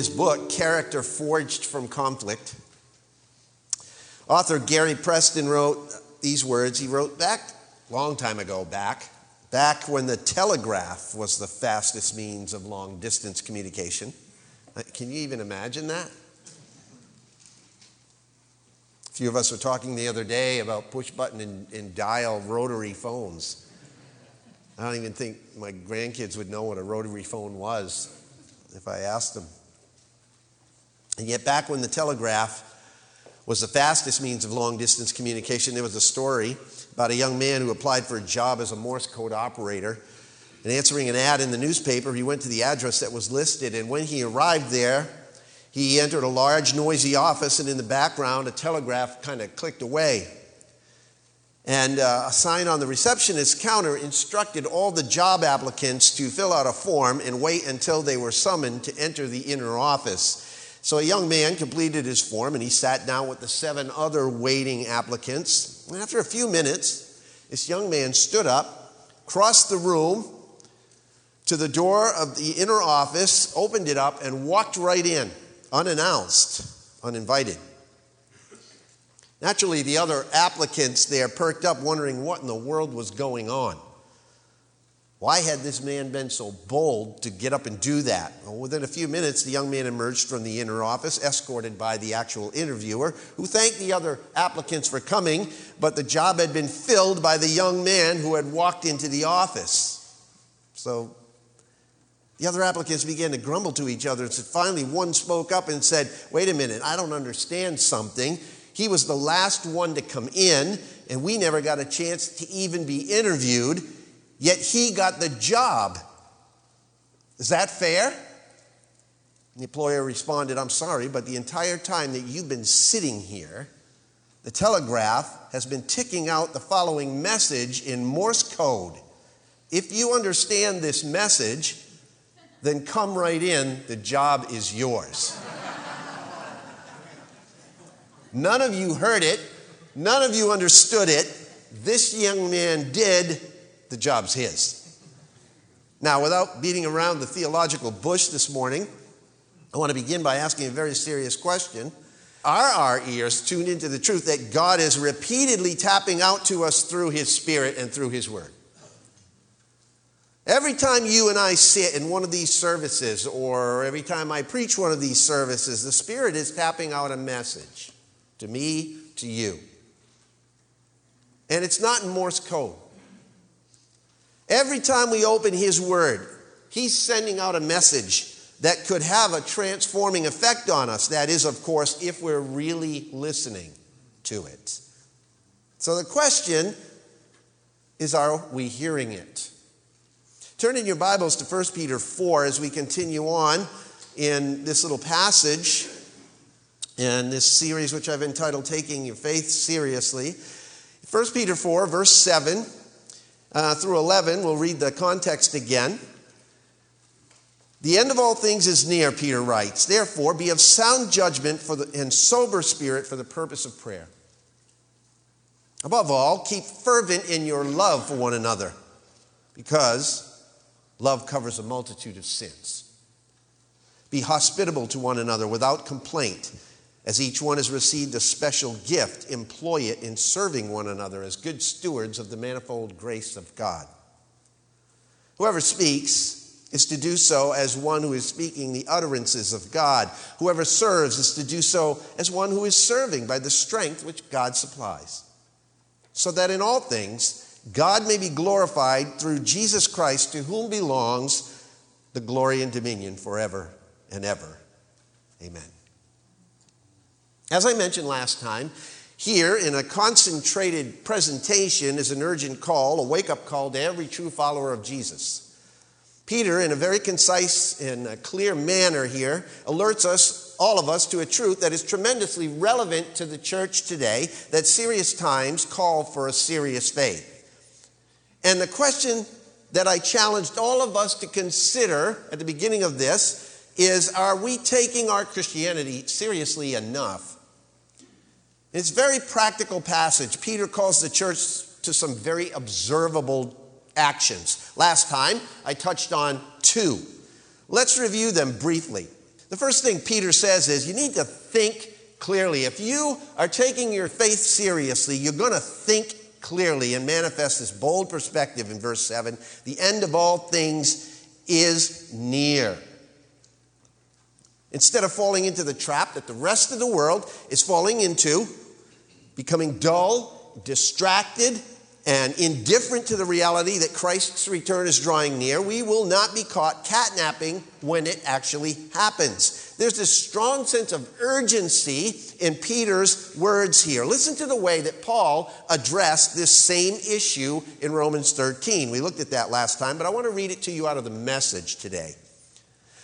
his book, Character Forged from Conflict, author Gary Preston wrote these words. He wrote back, long time ago, back, back when the telegraph was the fastest means of long distance communication. Uh, can you even imagine that? A few of us were talking the other day about push button and, and dial rotary phones. I don't even think my grandkids would know what a rotary phone was if I asked them. And yet, back when the telegraph was the fastest means of long distance communication, there was a story about a young man who applied for a job as a Morse code operator. And answering an ad in the newspaper, he went to the address that was listed. And when he arrived there, he entered a large, noisy office, and in the background, a telegraph kind of clicked away. And uh, a sign on the receptionist's counter instructed all the job applicants to fill out a form and wait until they were summoned to enter the inner office. So a young man completed his form and he sat down with the seven other waiting applicants. And after a few minutes, this young man stood up, crossed the room to the door of the inner office, opened it up, and walked right in, unannounced, uninvited. Naturally, the other applicants there perked up, wondering what in the world was going on. Why had this man been so bold to get up and do that? Well, within a few minutes, the young man emerged from the inner office, escorted by the actual interviewer, who thanked the other applicants for coming, but the job had been filled by the young man who had walked into the office. So the other applicants began to grumble to each other. And finally, one spoke up and said, Wait a minute, I don't understand something. He was the last one to come in, and we never got a chance to even be interviewed, yet he got the job. Is that fair? The employer responded, I'm sorry, but the entire time that you've been sitting here, the telegraph has been ticking out the following message in Morse code. If you understand this message, then come right in, the job is yours. None of you heard it. None of you understood it. This young man did. The job's his. Now, without beating around the theological bush this morning, I want to begin by asking a very serious question. Are our ears tuned into the truth that God is repeatedly tapping out to us through His Spirit and through His Word? Every time you and I sit in one of these services, or every time I preach one of these services, the Spirit is tapping out a message to me, to you. And it's not in Morse code. Every time we open His Word, He's sending out a message that could have a transforming effect on us. That is, of course, if we're really listening to it. So the question is are we hearing it? Turn in your Bibles to 1 Peter 4 as we continue on in this little passage in this series, which I've entitled Taking Your Faith Seriously. 1 Peter 4, verse 7 uh, through 11, we'll read the context again. The end of all things is near, Peter writes. Therefore, be of sound judgment for the, and sober spirit for the purpose of prayer. Above all, keep fervent in your love for one another, because love covers a multitude of sins. Be hospitable to one another without complaint. As each one has received a special gift, employ it in serving one another as good stewards of the manifold grace of God. Whoever speaks is to do so as one who is speaking the utterances of God. Whoever serves is to do so as one who is serving by the strength which God supplies. So that in all things, God may be glorified through Jesus Christ, to whom belongs the glory and dominion forever and ever. Amen. As I mentioned last time, here in a concentrated presentation is an urgent call, a wake up call to every true follower of Jesus. Peter, in a very concise and uh, clear manner here, alerts us, all of us, to a truth that is tremendously relevant to the church today that serious times call for a serious faith. And the question that I challenged all of us to consider at the beginning of this is are we taking our Christianity seriously enough? It's a very practical passage. Peter calls the church to some very observable actions. Last time, I touched on two. Let's review them briefly. The first thing Peter says is you need to think clearly. If you are taking your faith seriously, you're going to think clearly and manifest this bold perspective in verse 7. The end of all things is near. Instead of falling into the trap that the rest of the world is falling into, becoming dull, distracted, and indifferent to the reality that Christ's return is drawing near, we will not be caught catnapping when it actually happens. There's this strong sense of urgency in Peter's words here. Listen to the way that Paul addressed this same issue in Romans 13. We looked at that last time, but I want to read it to you out of the message today.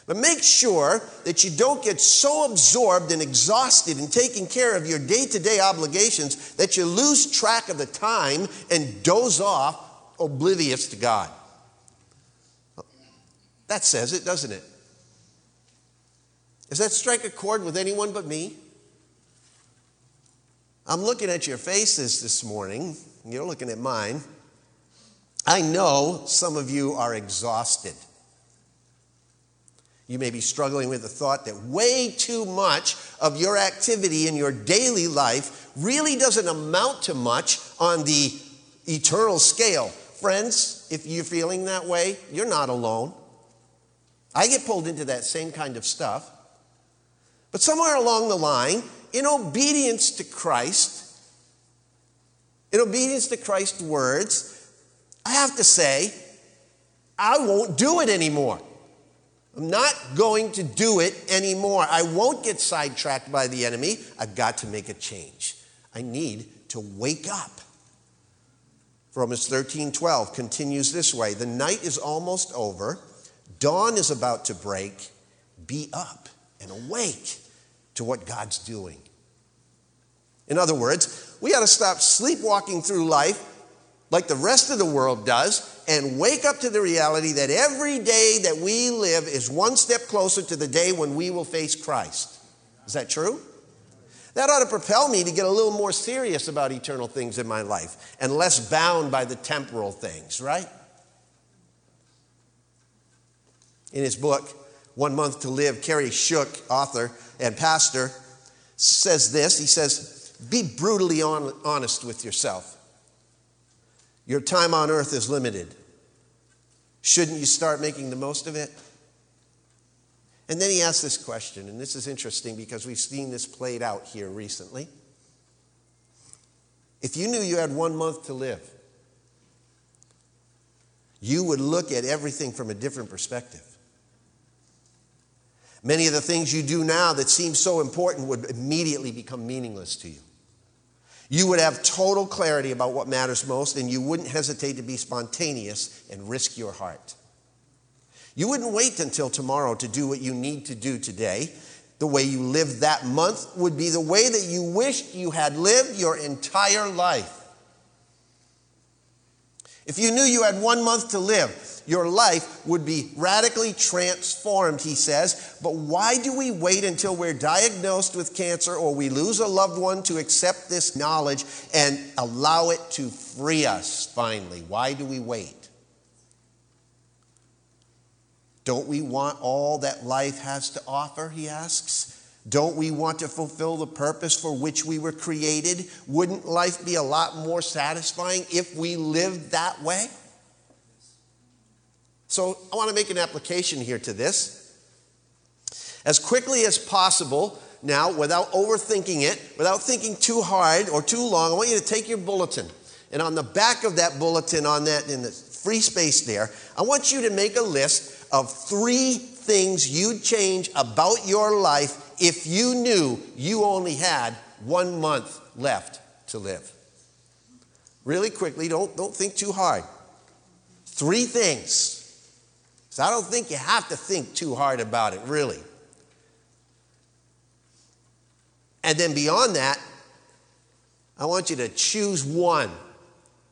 But make sure that you don't get so absorbed and exhausted in taking care of your day to day obligations that you lose track of the time and doze off oblivious to God. That says it, doesn't it? Does that strike a chord with anyone but me? I'm looking at your faces this morning. You're looking at mine. I know some of you are exhausted. You may be struggling with the thought that way too much of your activity in your daily life really doesn't amount to much on the eternal scale. Friends, if you're feeling that way, you're not alone. I get pulled into that same kind of stuff. But somewhere along the line, in obedience to Christ, in obedience to Christ's words, I have to say, I won't do it anymore. I'm not going to do it anymore. I won't get sidetracked by the enemy. I've got to make a change. I need to wake up. Romans 13 12 continues this way The night is almost over, dawn is about to break. Be up and awake to what God's doing. In other words, we got to stop sleepwalking through life like the rest of the world does and wake up to the reality that every day that we live is one step closer to the day when we will face Christ. Is that true? That ought to propel me to get a little more serious about eternal things in my life and less bound by the temporal things, right? In his book, One Month to Live, Kerry Shook, author and pastor, says this. He says, Be brutally honest with yourself. Your time on earth is limited. Shouldn't you start making the most of it? And then he asks this question, and this is interesting because we've seen this played out here recently. If you knew you had one month to live, you would look at everything from a different perspective. Many of the things you do now that seem so important would immediately become meaningless to you. You would have total clarity about what matters most, and you wouldn't hesitate to be spontaneous and risk your heart. You wouldn't wait until tomorrow to do what you need to do today. The way you lived that month would be the way that you wished you had lived your entire life. If you knew you had one month to live, your life would be radically transformed, he says. But why do we wait until we're diagnosed with cancer or we lose a loved one to accept this knowledge and allow it to free us finally? Why do we wait? Don't we want all that life has to offer? He asks. Don't we want to fulfill the purpose for which we were created? Wouldn't life be a lot more satisfying if we lived that way? So I want to make an application here to this. As quickly as possible, now, without overthinking it, without thinking too hard or too long, I want you to take your bulletin. And on the back of that bulletin, on that, in the free space there, I want you to make a list of three things you'd change about your life if you knew you only had one month left to live. Really quickly, don't, don't think too hard. Three things so I don't think you have to think too hard about it, really. And then beyond that, I want you to choose one,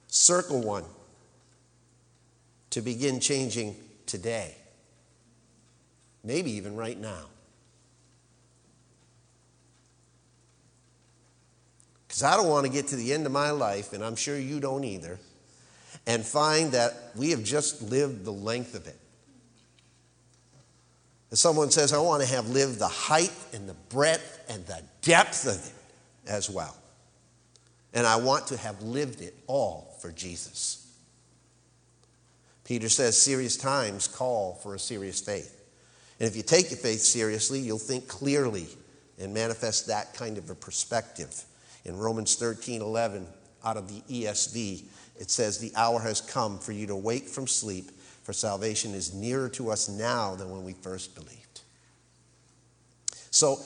circle one, to begin changing today. Maybe even right now. Because I don't want to get to the end of my life, and I'm sure you don't either, and find that we have just lived the length of it As someone says, I want to have lived the height and the breadth and the depth of it as well. And I want to have lived it all for Jesus. Peter says serious times call for a serious faith. And if you take your faith seriously, you'll think clearly and manifest that kind of a perspective. In Romans 13 11, out of the ESV, it says, The hour has come for you to wake from sleep, for salvation is nearer to us now than when we first believed. So,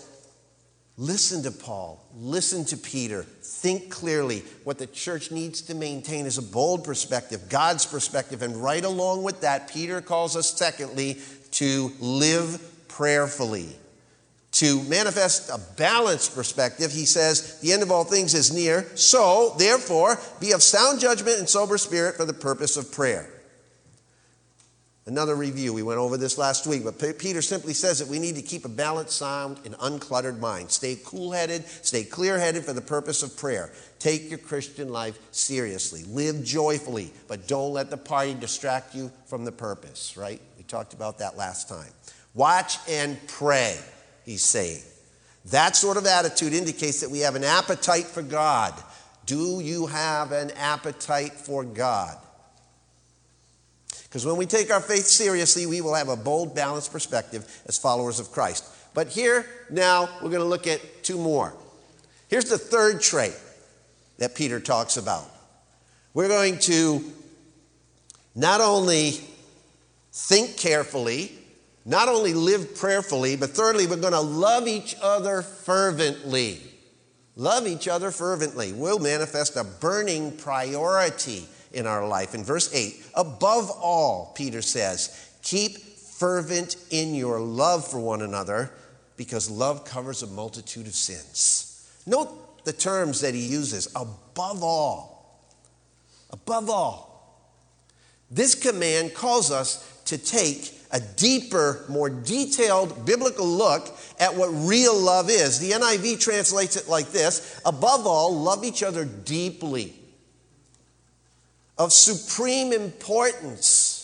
listen to Paul, listen to Peter, think clearly. What the church needs to maintain is a bold perspective, God's perspective, and right along with that, Peter calls us, secondly, to live prayerfully. To manifest a balanced perspective, he says, The end of all things is near. So, therefore, be of sound judgment and sober spirit for the purpose of prayer. Another review. We went over this last week, but Peter simply says that we need to keep a balanced, sound, and uncluttered mind. Stay cool headed, stay clear headed for the purpose of prayer. Take your Christian life seriously. Live joyfully, but don't let the party distract you from the purpose, right? We talked about that last time. Watch and pray he's saying. That sort of attitude indicates that we have an appetite for God. Do you have an appetite for God? Because when we take our faith seriously, we will have a bold, balanced perspective as followers of Christ. But here, now, we're going to look at two more. Here's the third trait that Peter talks about. We're going to not only think carefully, not only live prayerfully, but thirdly, we're going to love each other fervently. Love each other fervently. We'll manifest a burning priority in our life. In verse 8, above all, Peter says, keep fervent in your love for one another because love covers a multitude of sins. Note the terms that he uses above all. Above all. This command calls us to take a deeper, more detailed biblical look at what real love is. The NIV translates it like this Above all, love each other deeply. Of supreme importance.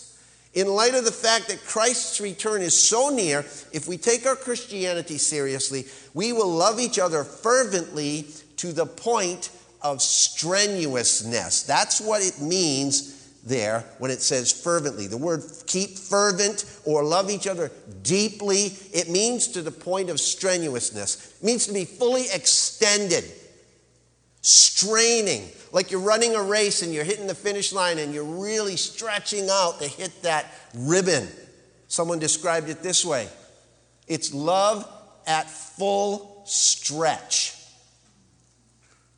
In light of the fact that Christ's return is so near, if we take our Christianity seriously, we will love each other fervently to the point of strenuousness. That's what it means there when it says fervently. The word keep fervent or love each other deeply, it means to the point of strenuousness. It means to be fully extended, straining, like you're running a race and you're hitting the finish line and you're really stretching out to hit that ribbon. Someone described it this way it's love at full stretch.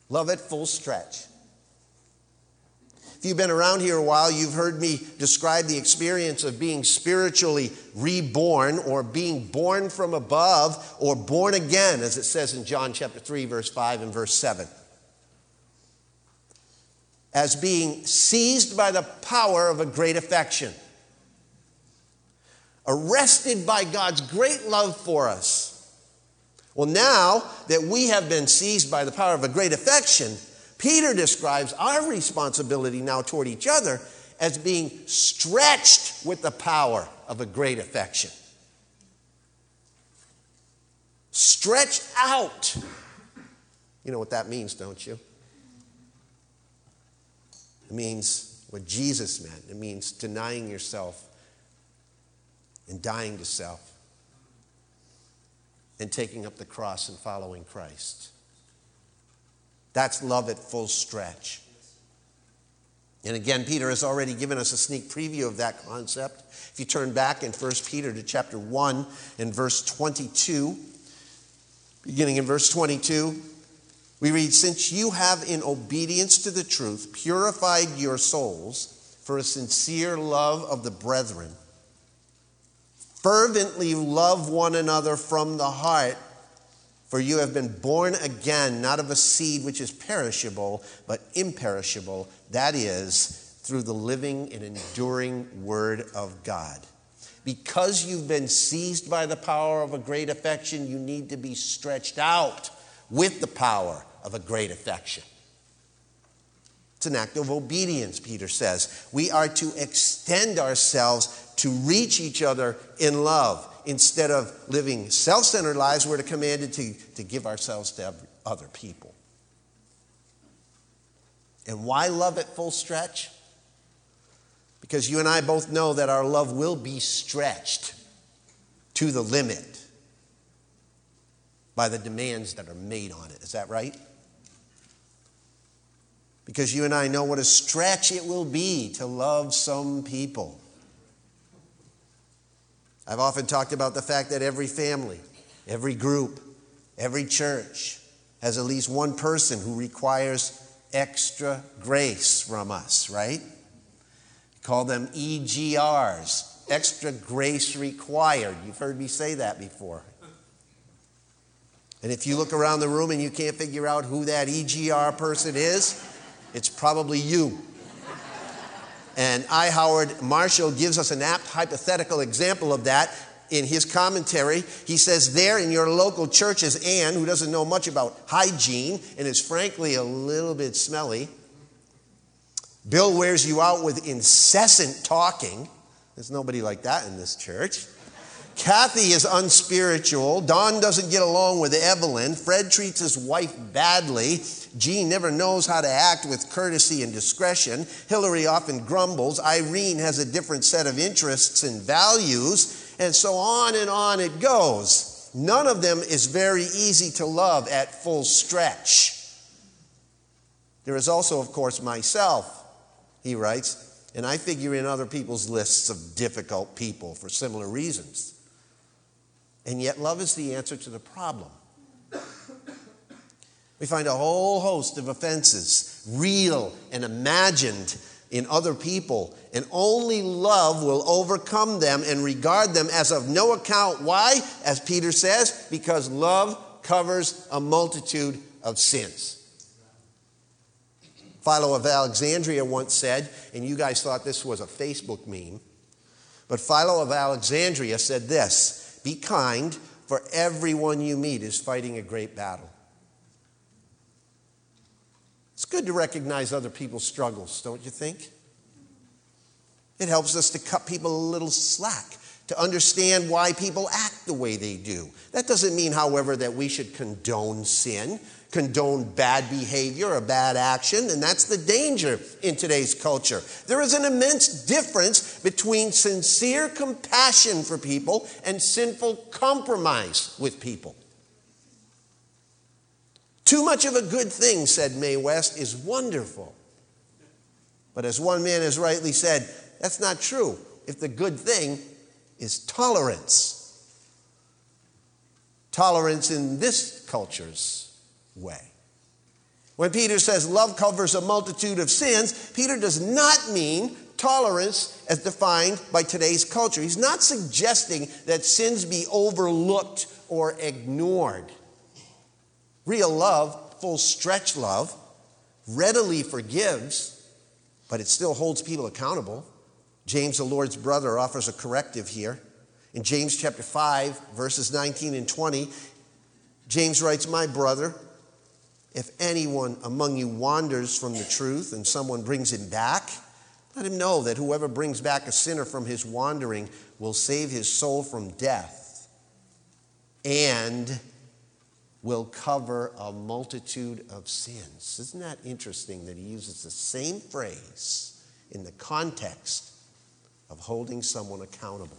Love at full stretch. If you've been around here a while, you've heard me describe the experience of being spiritually reborn or being born from above or born again, as it says in John chapter 3, verse 5 and verse 7. As being seized by the power of a great affection, arrested by God's great love for us. Well, now that we have been seized by the power of a great affection, Peter describes our responsibility now toward each other as being stretched with the power of a great affection. Stretched out. You know what that means, don't you? It means what Jesus meant. It means denying yourself and dying to self and taking up the cross and following Christ. That's love at full stretch. And again, Peter has already given us a sneak preview of that concept. If you turn back in 1 Peter to chapter 1 and verse 22, beginning in verse 22, we read, Since you have, in obedience to the truth, purified your souls for a sincere love of the brethren, fervently love one another from the heart for you have been born again, not of a seed which is perishable, but imperishable, that is, through the living and enduring Word of God. Because you've been seized by the power of a great affection, you need to be stretched out with the power of a great affection. It's an act of obedience, Peter says. We are to extend ourselves to reach each other in love. Instead of living self centered lives, we're commanded to, to give ourselves to other people. And why love at full stretch? Because you and I both know that our love will be stretched to the limit by the demands that are made on it. Is that right? Because you and I know what a stretch it will be to love some people. I've often talked about the fact that every family, every group, every church has at least one person who requires extra grace from us, right? Call them EGRs, extra grace required. You've heard me say that before. And if you look around the room and you can't figure out who that EGR person is, it's probably you. And I. Howard Marshall gives us an apt hypothetical example of that in his commentary. He says, There in your local churches, Anne, who doesn't know much about hygiene and is frankly a little bit smelly, Bill wears you out with incessant talking. There's nobody like that in this church. Kathy is unspiritual. Don doesn't get along with Evelyn. Fred treats his wife badly. Jean never knows how to act with courtesy and discretion. Hillary often grumbles. Irene has a different set of interests and values. And so on and on it goes. None of them is very easy to love at full stretch. There is also, of course, myself, he writes, and I figure in other people's lists of difficult people for similar reasons. And yet, love is the answer to the problem. We find a whole host of offenses, real and imagined, in other people, and only love will overcome them and regard them as of no account. Why? As Peter says, because love covers a multitude of sins. Philo of Alexandria once said, and you guys thought this was a Facebook meme, but Philo of Alexandria said this be kind, for everyone you meet is fighting a great battle. It's good to recognize other people's struggles, don't you think? It helps us to cut people a little slack, to understand why people act the way they do. That doesn't mean, however, that we should condone sin condone bad behavior or bad action, and that's the danger in today's culture. There is an immense difference between sincere compassion for people and sinful compromise with people. Too much of a good thing, said Mae West, is wonderful. But as one man has rightly said, that's not true if the good thing is tolerance. Tolerance in this culture's way. When Peter says love covers a multitude of sins, Peter does not mean tolerance as defined by today's culture. He's not suggesting that sins be overlooked or ignored. Real love, full stretch love, readily forgives, but it still holds people accountable. James, the Lord's brother, offers a corrective here. In James chapter 5, verses 19 and 20, James writes, My brother, if anyone among you wanders from the truth and someone brings him back, let him know that whoever brings back a sinner from his wandering will save his soul from death and will cover a multitude of sins. Isn't that interesting that he uses the same phrase in the context of holding someone accountable?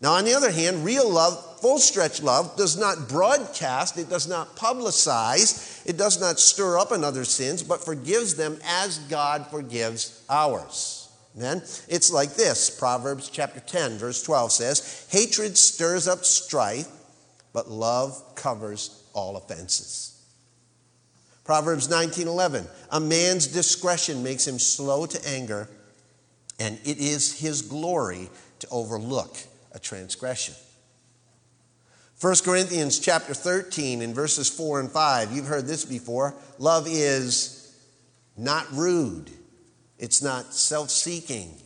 Now, on the other hand, real love, full stretch love, does not broadcast, it does not publicize, it does not stir up another's sins, but forgives them as God forgives ours. Amen? It's like this Proverbs chapter 10, verse 12 says, Hatred stirs up strife, but love covers all offenses. Proverbs 19:11 A man's discretion makes him slow to anger and it is his glory to overlook a transgression. 1 Corinthians chapter 13 in verses 4 and 5. You've heard this before. Love is not rude. It's not self-seeking.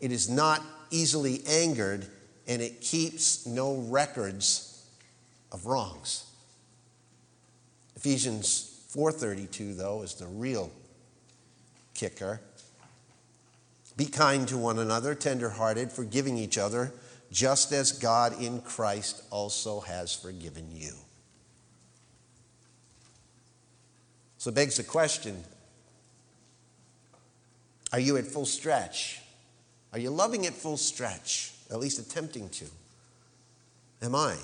It is not easily angered and it keeps no records of wrongs. Ephesians 432, though, is the real kicker. Be kind to one another, tenderhearted, forgiving each other, just as God in Christ also has forgiven you. So it begs the question are you at full stretch? Are you loving at full stretch? At least attempting to? Am I?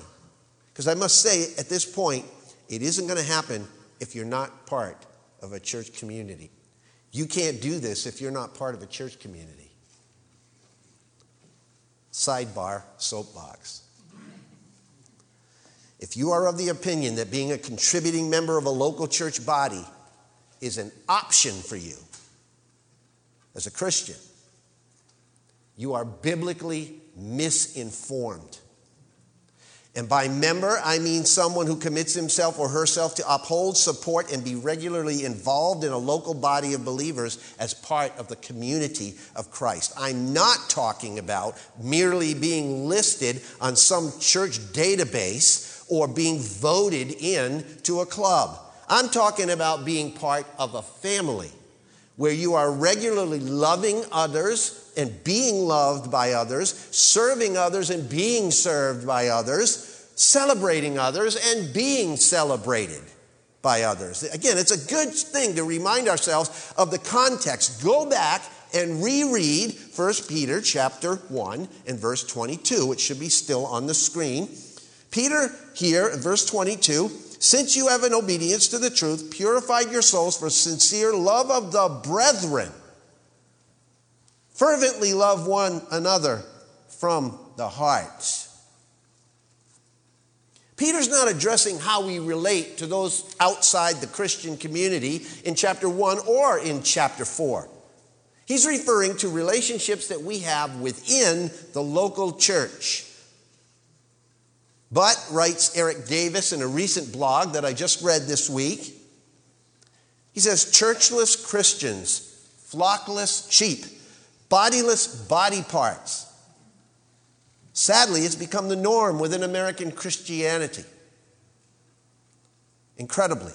Because I must say, at this point, it isn't going to happen if you're not part of a church community. You can't do this if you're not part of a church community. Sidebar, soapbox. If you are of the opinion that being a contributing member of a local church body is an option for you as a Christian, you are biblically misinformed. And by member, I mean someone who commits himself or herself to uphold, support, and be regularly involved in a local body of believers as part of the community of Christ. I'm not talking about merely being listed on some church database or being voted in to a club. I'm talking about being part of a family where you are regularly loving others and being loved by others, serving others and being served by others, celebrating others and being celebrated by others. Again, it's a good thing to remind ourselves of the context. Go back and reread 1 Peter chapter 1 and verse 22, which should be still on the screen. Peter here in verse 22 since you have in obedience to the truth purified your souls for sincere love of the brethren Fervently love one another from the heart. Peter's not addressing how we relate to those outside the Christian community in chapter 1 or in chapter 4. He's referring to relationships that we have within the local church. But, writes Eric Davis in a recent blog that I just read this week, he says, churchless Christians, flockless sheep, bodiless body parts. Sadly, it's become the norm within American Christianity. Incredibly.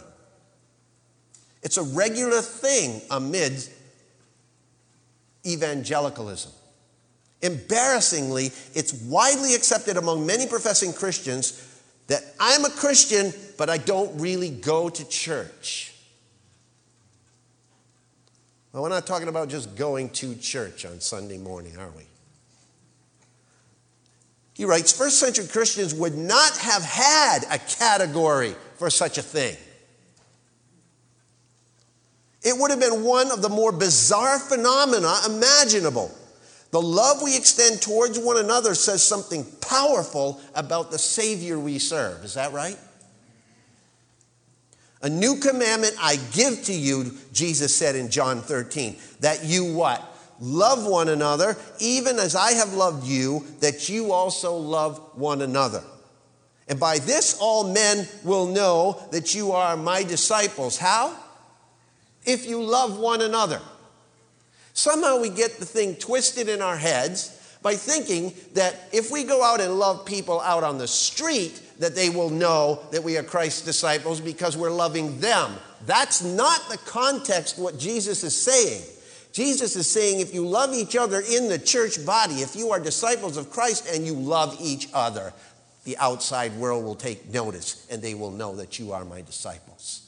It's a regular thing amid evangelicalism. Embarrassingly, it's widely accepted among many professing Christians that I'm a Christian, but I don't really go to church. Well, we're not talking about just going to church on Sunday morning, are we? He writes First century Christians would not have had a category for such a thing. It would have been one of the more bizarre phenomena imaginable. The love we extend towards one another says something powerful about the Savior we serve. Is that right? A new commandment I give to you, Jesus said in John 13, that you what? Love one another, even as I have loved you, that you also love one another. And by this all men will know that you are my disciples. How? If you love one another. Somehow we get the thing twisted in our heads by thinking that if we go out and love people out on the street, that they will know that we are Christ's disciples because we're loving them. That's not the context what Jesus is saying. Jesus is saying if you love each other in the church body, if you are disciples of Christ and you love each other, the outside world will take notice and they will know that you are my disciples.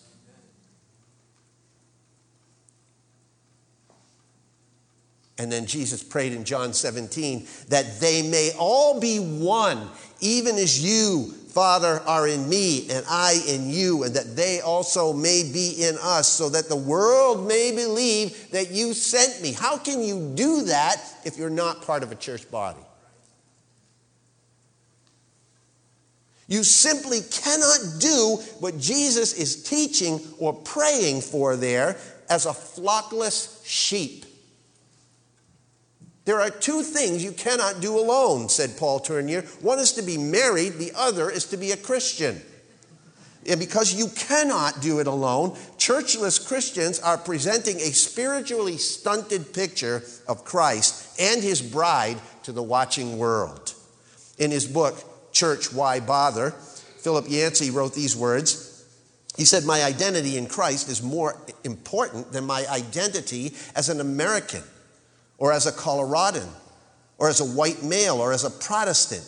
And then Jesus prayed in John 17 that they may all be one, even as you, Father, are in me and I in you, and that they also may be in us, so that the world may believe that you sent me. How can you do that if you're not part of a church body? You simply cannot do what Jesus is teaching or praying for there as a flockless sheep. There are two things you cannot do alone, said Paul Tournier. One is to be married, the other is to be a Christian. And because you cannot do it alone, churchless Christians are presenting a spiritually stunted picture of Christ and his bride to the watching world. In his book, Church, Why Bother, Philip Yancey wrote these words He said, My identity in Christ is more important than my identity as an American or as a Coloradan or as a white male or as a Protestant.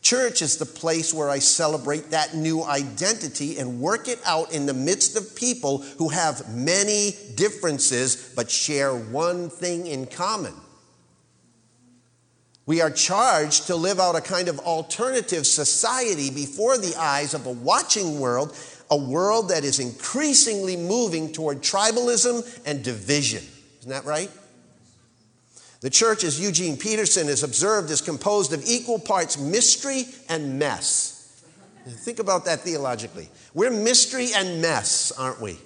Church is the place where I celebrate that new identity and work it out in the midst of people who have many differences but share one thing in common. We are charged to live out a kind of alternative society before the eyes of a watching world, a world that is increasingly moving toward tribalism and division. Isn't that right? The church, as Eugene Peterson has observed, is composed of equal parts mystery and mess. Think about that theologically. We're mystery and mess, aren't we?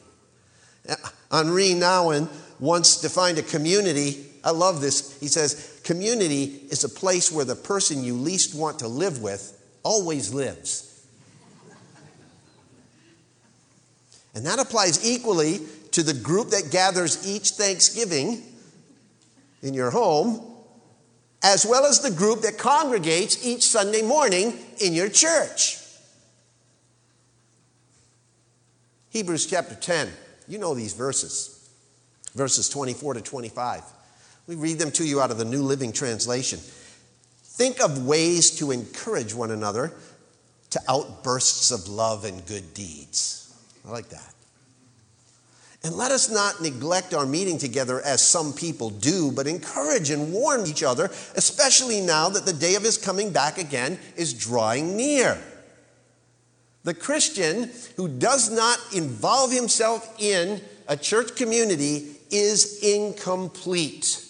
Uh, Henri Nouwen once defined a community. I love this. He says, Community is a place where the person you least want to live with always lives. And that applies equally to the group that gathers each Thanksgiving in your home, as well as the group that congregates each Sunday morning in your church. Hebrews chapter 10, you know these verses, verses 24 to 25. We read them to you out of the New Living Translation. Think of ways to encourage one another to outbursts of love and good deeds. I like that. And let us not neglect our meeting together as some people do, but encourage and warn each other, especially now that the day of his coming back again is drawing near. The Christian who does not involve himself in a church community is incomplete.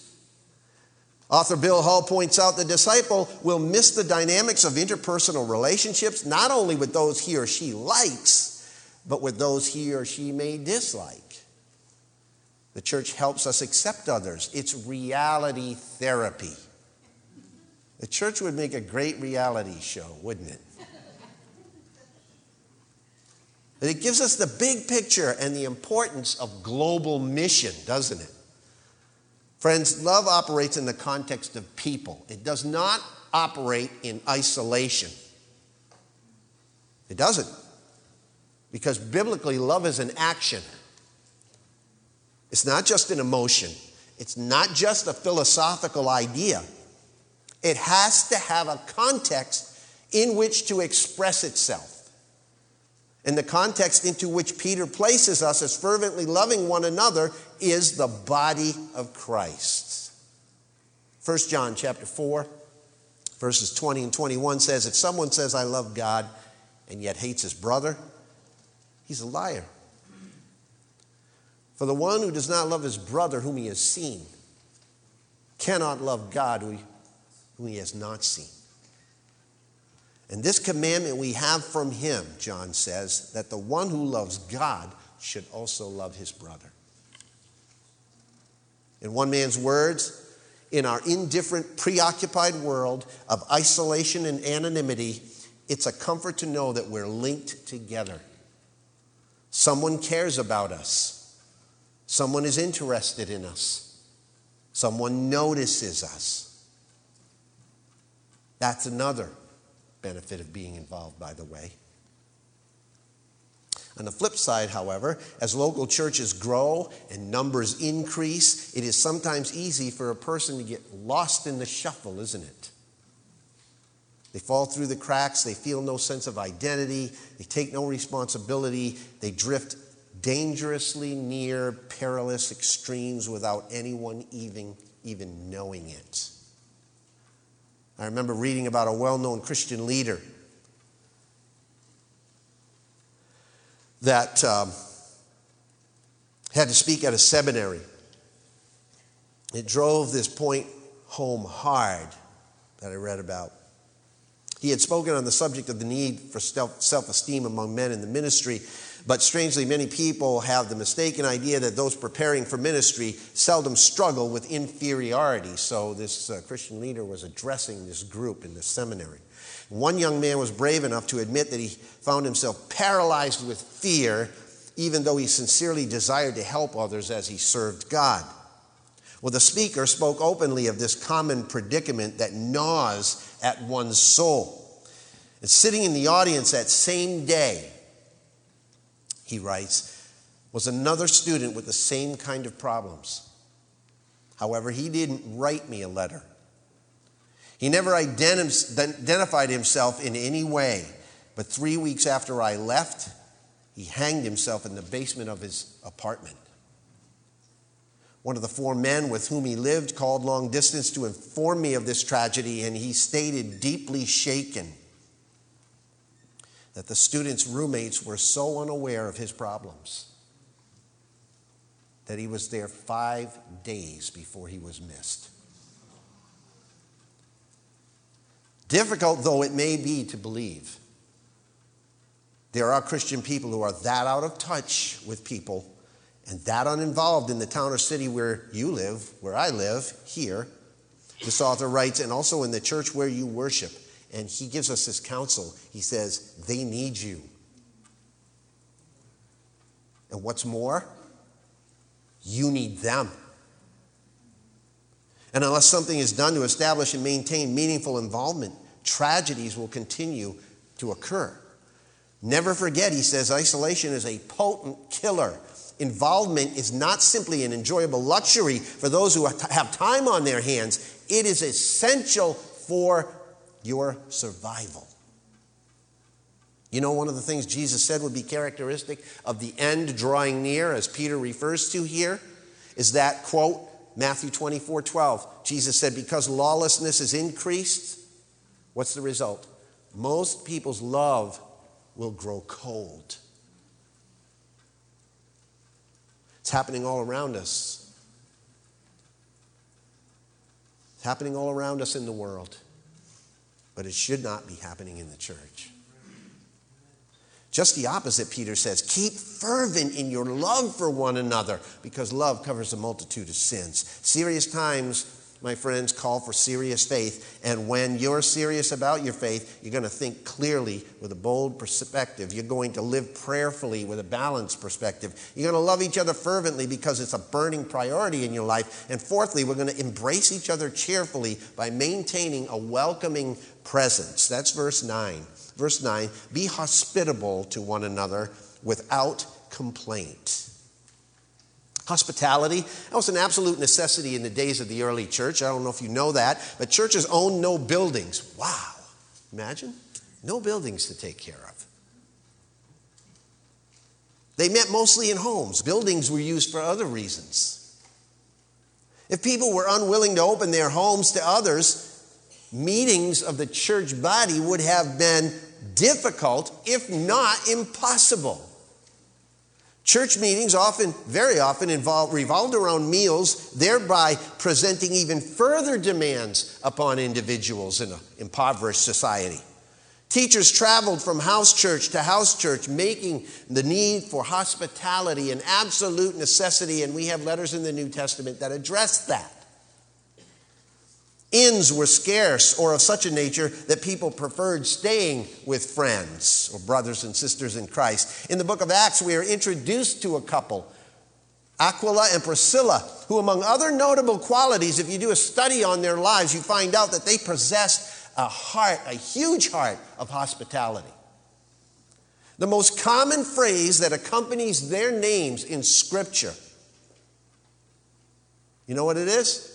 Author Bill Hull points out the disciple will miss the dynamics of interpersonal relationships, not only with those he or she likes, but with those he or she may dislike. The church helps us accept others. It's reality therapy. The church would make a great reality show, wouldn't it? But it gives us the big picture and the importance of global mission, doesn't it? Friends, love operates in the context of people, it does not operate in isolation. It doesn't. Because biblically, love is an action. It's not just an emotion, it's not just a philosophical idea. It has to have a context in which to express itself. And the context into which Peter places us as fervently loving one another is the body of Christ. 1 John chapter 4, verses 20 and 21 says, If someone says, I love God, and yet hates his brother, he's a liar. For the one who does not love his brother whom he has seen cannot love God whom he has not seen. And this commandment we have from him, John says, that the one who loves God should also love his brother. In one man's words, in our indifferent, preoccupied world of isolation and anonymity, it's a comfort to know that we're linked together. Someone cares about us. Someone is interested in us. Someone notices us. That's another benefit of being involved, by the way. On the flip side, however, as local churches grow and numbers increase, it is sometimes easy for a person to get lost in the shuffle, isn't it? They fall through the cracks, they feel no sense of identity, they take no responsibility, they drift dangerously near perilous extremes without anyone even, even knowing it. I remember reading about a well known Christian leader that um, had to speak at a seminary. It drove this point home hard that I read about. He had spoken on the subject of the need for self esteem among men in the ministry, but strangely, many people have the mistaken idea that those preparing for ministry seldom struggle with inferiority. So, this uh, Christian leader was addressing this group in the seminary. One young man was brave enough to admit that he found himself paralyzed with fear, even though he sincerely desired to help others as he served God. Well, the speaker spoke openly of this common predicament that gnaws at one's soul. And sitting in the audience that same day, he writes, was another student with the same kind of problems. However, he didn't write me a letter. He never identified himself in any way, but three weeks after I left, he hanged himself in the basement of his apartment. One of the four men with whom he lived called long distance to inform me of this tragedy, and he stated, deeply shaken, that the student's roommates were so unaware of his problems that he was there five days before he was missed. Difficult though it may be to believe, there are Christian people who are that out of touch with people and that uninvolved in the town or city where you live, where I live, here, this author writes, and also in the church where you worship. And he gives us this counsel. He says, they need you. And what's more, you need them. And unless something is done to establish and maintain meaningful involvement, tragedies will continue to occur. Never forget, he says, isolation is a potent killer involvement is not simply an enjoyable luxury for those who have time on their hands, it is essential for your survival. You know, one of the things Jesus said would be characteristic of the end drawing near, as Peter refers to here, is that, quote, Matthew 24 12. Jesus said, Because lawlessness is increased, what's the result? Most people's love will grow cold. It's happening all around us. It's happening all around us in the world, but it should not be happening in the church. Just the opposite, Peter says. Keep fervent in your love for one another because love covers a multitude of sins. Serious times my friends, call for serious faith. And when you're serious about your faith, you're going to think clearly with a bold perspective. You're going to live prayerfully with a balanced perspective. You're going to love each other fervently because it's a burning priority in your life. And fourthly, we're going to embrace each other cheerfully by maintaining a welcoming presence. That's verse 9. Verse 9 be hospitable to one another without complaint. Hospitality, that was an absolute necessity in the days of the early church. I don't know if you know that, but churches owned no buildings. Wow. Imagine? No buildings to take care of. They met mostly in homes. Buildings were used for other reasons. If people were unwilling to open their homes to others, meetings of the church body would have been difficult, if not impossible. Church meetings often, very often, involve, revolved around meals, thereby presenting even further demands upon individuals in an impoverished society. Teachers traveled from house church to house church, making the need for hospitality an absolute necessity, and we have letters in the New Testament that address that. Inns were scarce or of such a nature that people preferred staying with friends or brothers and sisters in Christ. In the book of Acts, we are introduced to a couple, Aquila and Priscilla, who, among other notable qualities, if you do a study on their lives, you find out that they possessed a heart, a huge heart of hospitality. The most common phrase that accompanies their names in Scripture, you know what it is?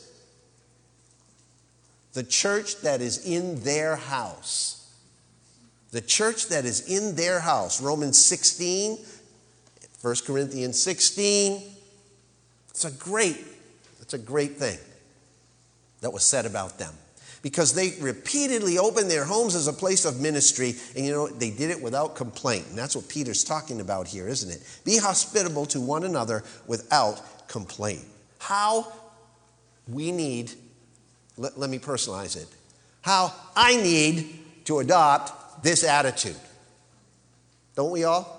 The church that is in their house. The church that is in their house. Romans 16, 1 Corinthians 16. It's a great, it's a great thing that was said about them. Because they repeatedly opened their homes as a place of ministry, and you know, they did it without complaint. And that's what Peter's talking about here, isn't it? Be hospitable to one another without complaint. How we need let, let me personalize it. How I need to adopt this attitude. Don't we all?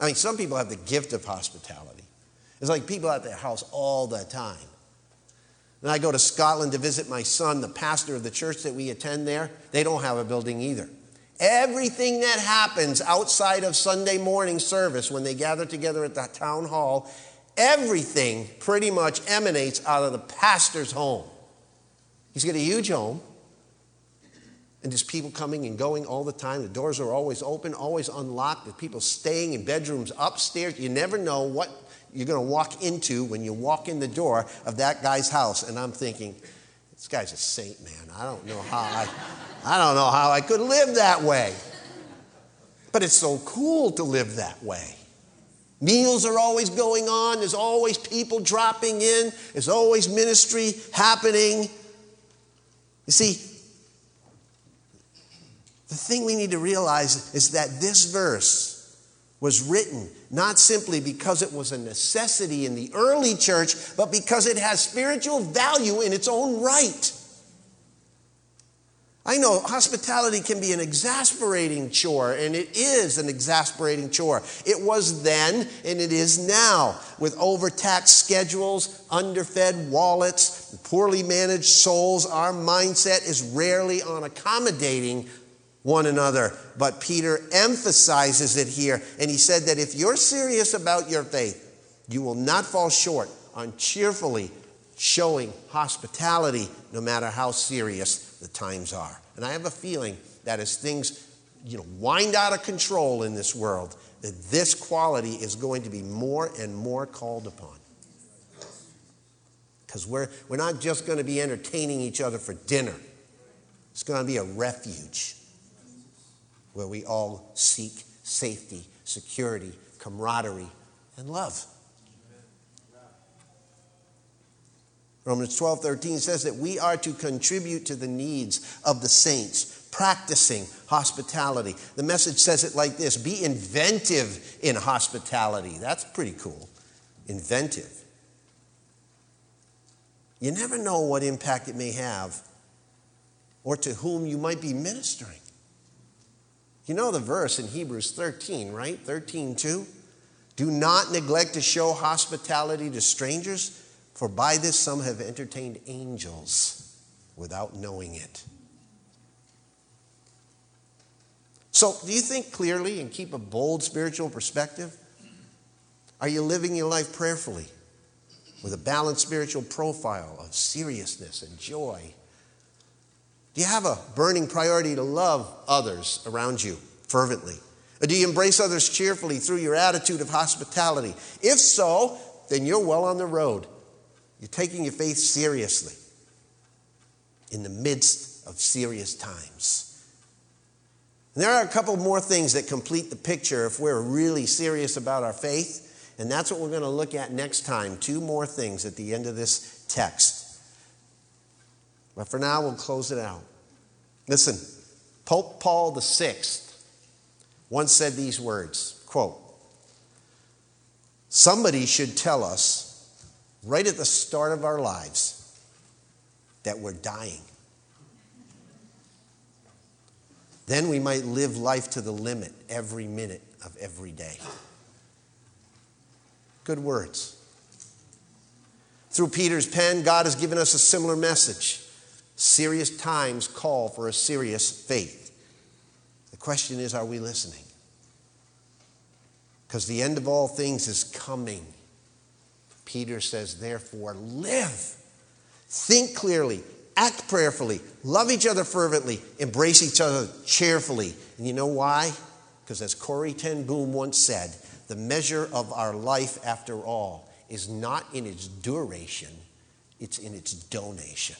I mean, some people have the gift of hospitality. It's like people at their house all the time. And I go to Scotland to visit my son, the pastor of the church that we attend there. They don't have a building either. Everything that happens outside of Sunday morning service when they gather together at the town hall, everything pretty much emanates out of the pastor's home. He's got a huge home. And there's people coming and going all the time. The doors are always open, always unlocked. There's people staying in bedrooms upstairs. You never know what you're going to walk into when you walk in the door of that guy's house. And I'm thinking, this guy's a saint, man. I don't know how I, I don't know how I could live that way. But it's so cool to live that way. Meals are always going on. There's always people dropping in. There's always ministry happening. You see, the thing we need to realize is that this verse was written not simply because it was a necessity in the early church, but because it has spiritual value in its own right. I know hospitality can be an exasperating chore, and it is an exasperating chore. It was then, and it is now, with overtaxed schedules, underfed wallets, poorly managed souls. Our mindset is rarely on accommodating one another. But Peter emphasizes it here, and he said that if you're serious about your faith, you will not fall short on cheerfully showing hospitality, no matter how serious the times are. And I have a feeling that as things you know, wind out of control in this world, that this quality is going to be more and more called upon. Because we're, we're not just going to be entertaining each other for dinner, it's going to be a refuge where we all seek safety, security, camaraderie, and love. Romans 12, 13 says that we are to contribute to the needs of the saints, practicing hospitality. The message says it like this be inventive in hospitality. That's pretty cool. Inventive. You never know what impact it may have or to whom you might be ministering. You know the verse in Hebrews 13, right? 13, 2. Do not neglect to show hospitality to strangers for by this some have entertained angels without knowing it. So, do you think clearly and keep a bold spiritual perspective? Are you living your life prayerfully with a balanced spiritual profile of seriousness and joy? Do you have a burning priority to love others around you fervently? Or do you embrace others cheerfully through your attitude of hospitality? If so, then you're well on the road you're taking your faith seriously in the midst of serious times. And there are a couple more things that complete the picture if we're really serious about our faith. And that's what we're going to look at next time. Two more things at the end of this text. But for now, we'll close it out. Listen, Pope Paul VI once said these words quote, Somebody should tell us right at the start of our lives that we're dying. Then we might live life to the limit every minute of every day. Good words. Through Peter's pen, God has given us a similar message. Serious times call for a serious faith. The question is are we listening? Because the end of all things is coming. Peter says, therefore, live. Think clearly, act prayerfully, love each other fervently, embrace each other cheerfully. And you know why? Because as Corrie Ten Boom once said, the measure of our life, after all, is not in its duration, it's in its donation.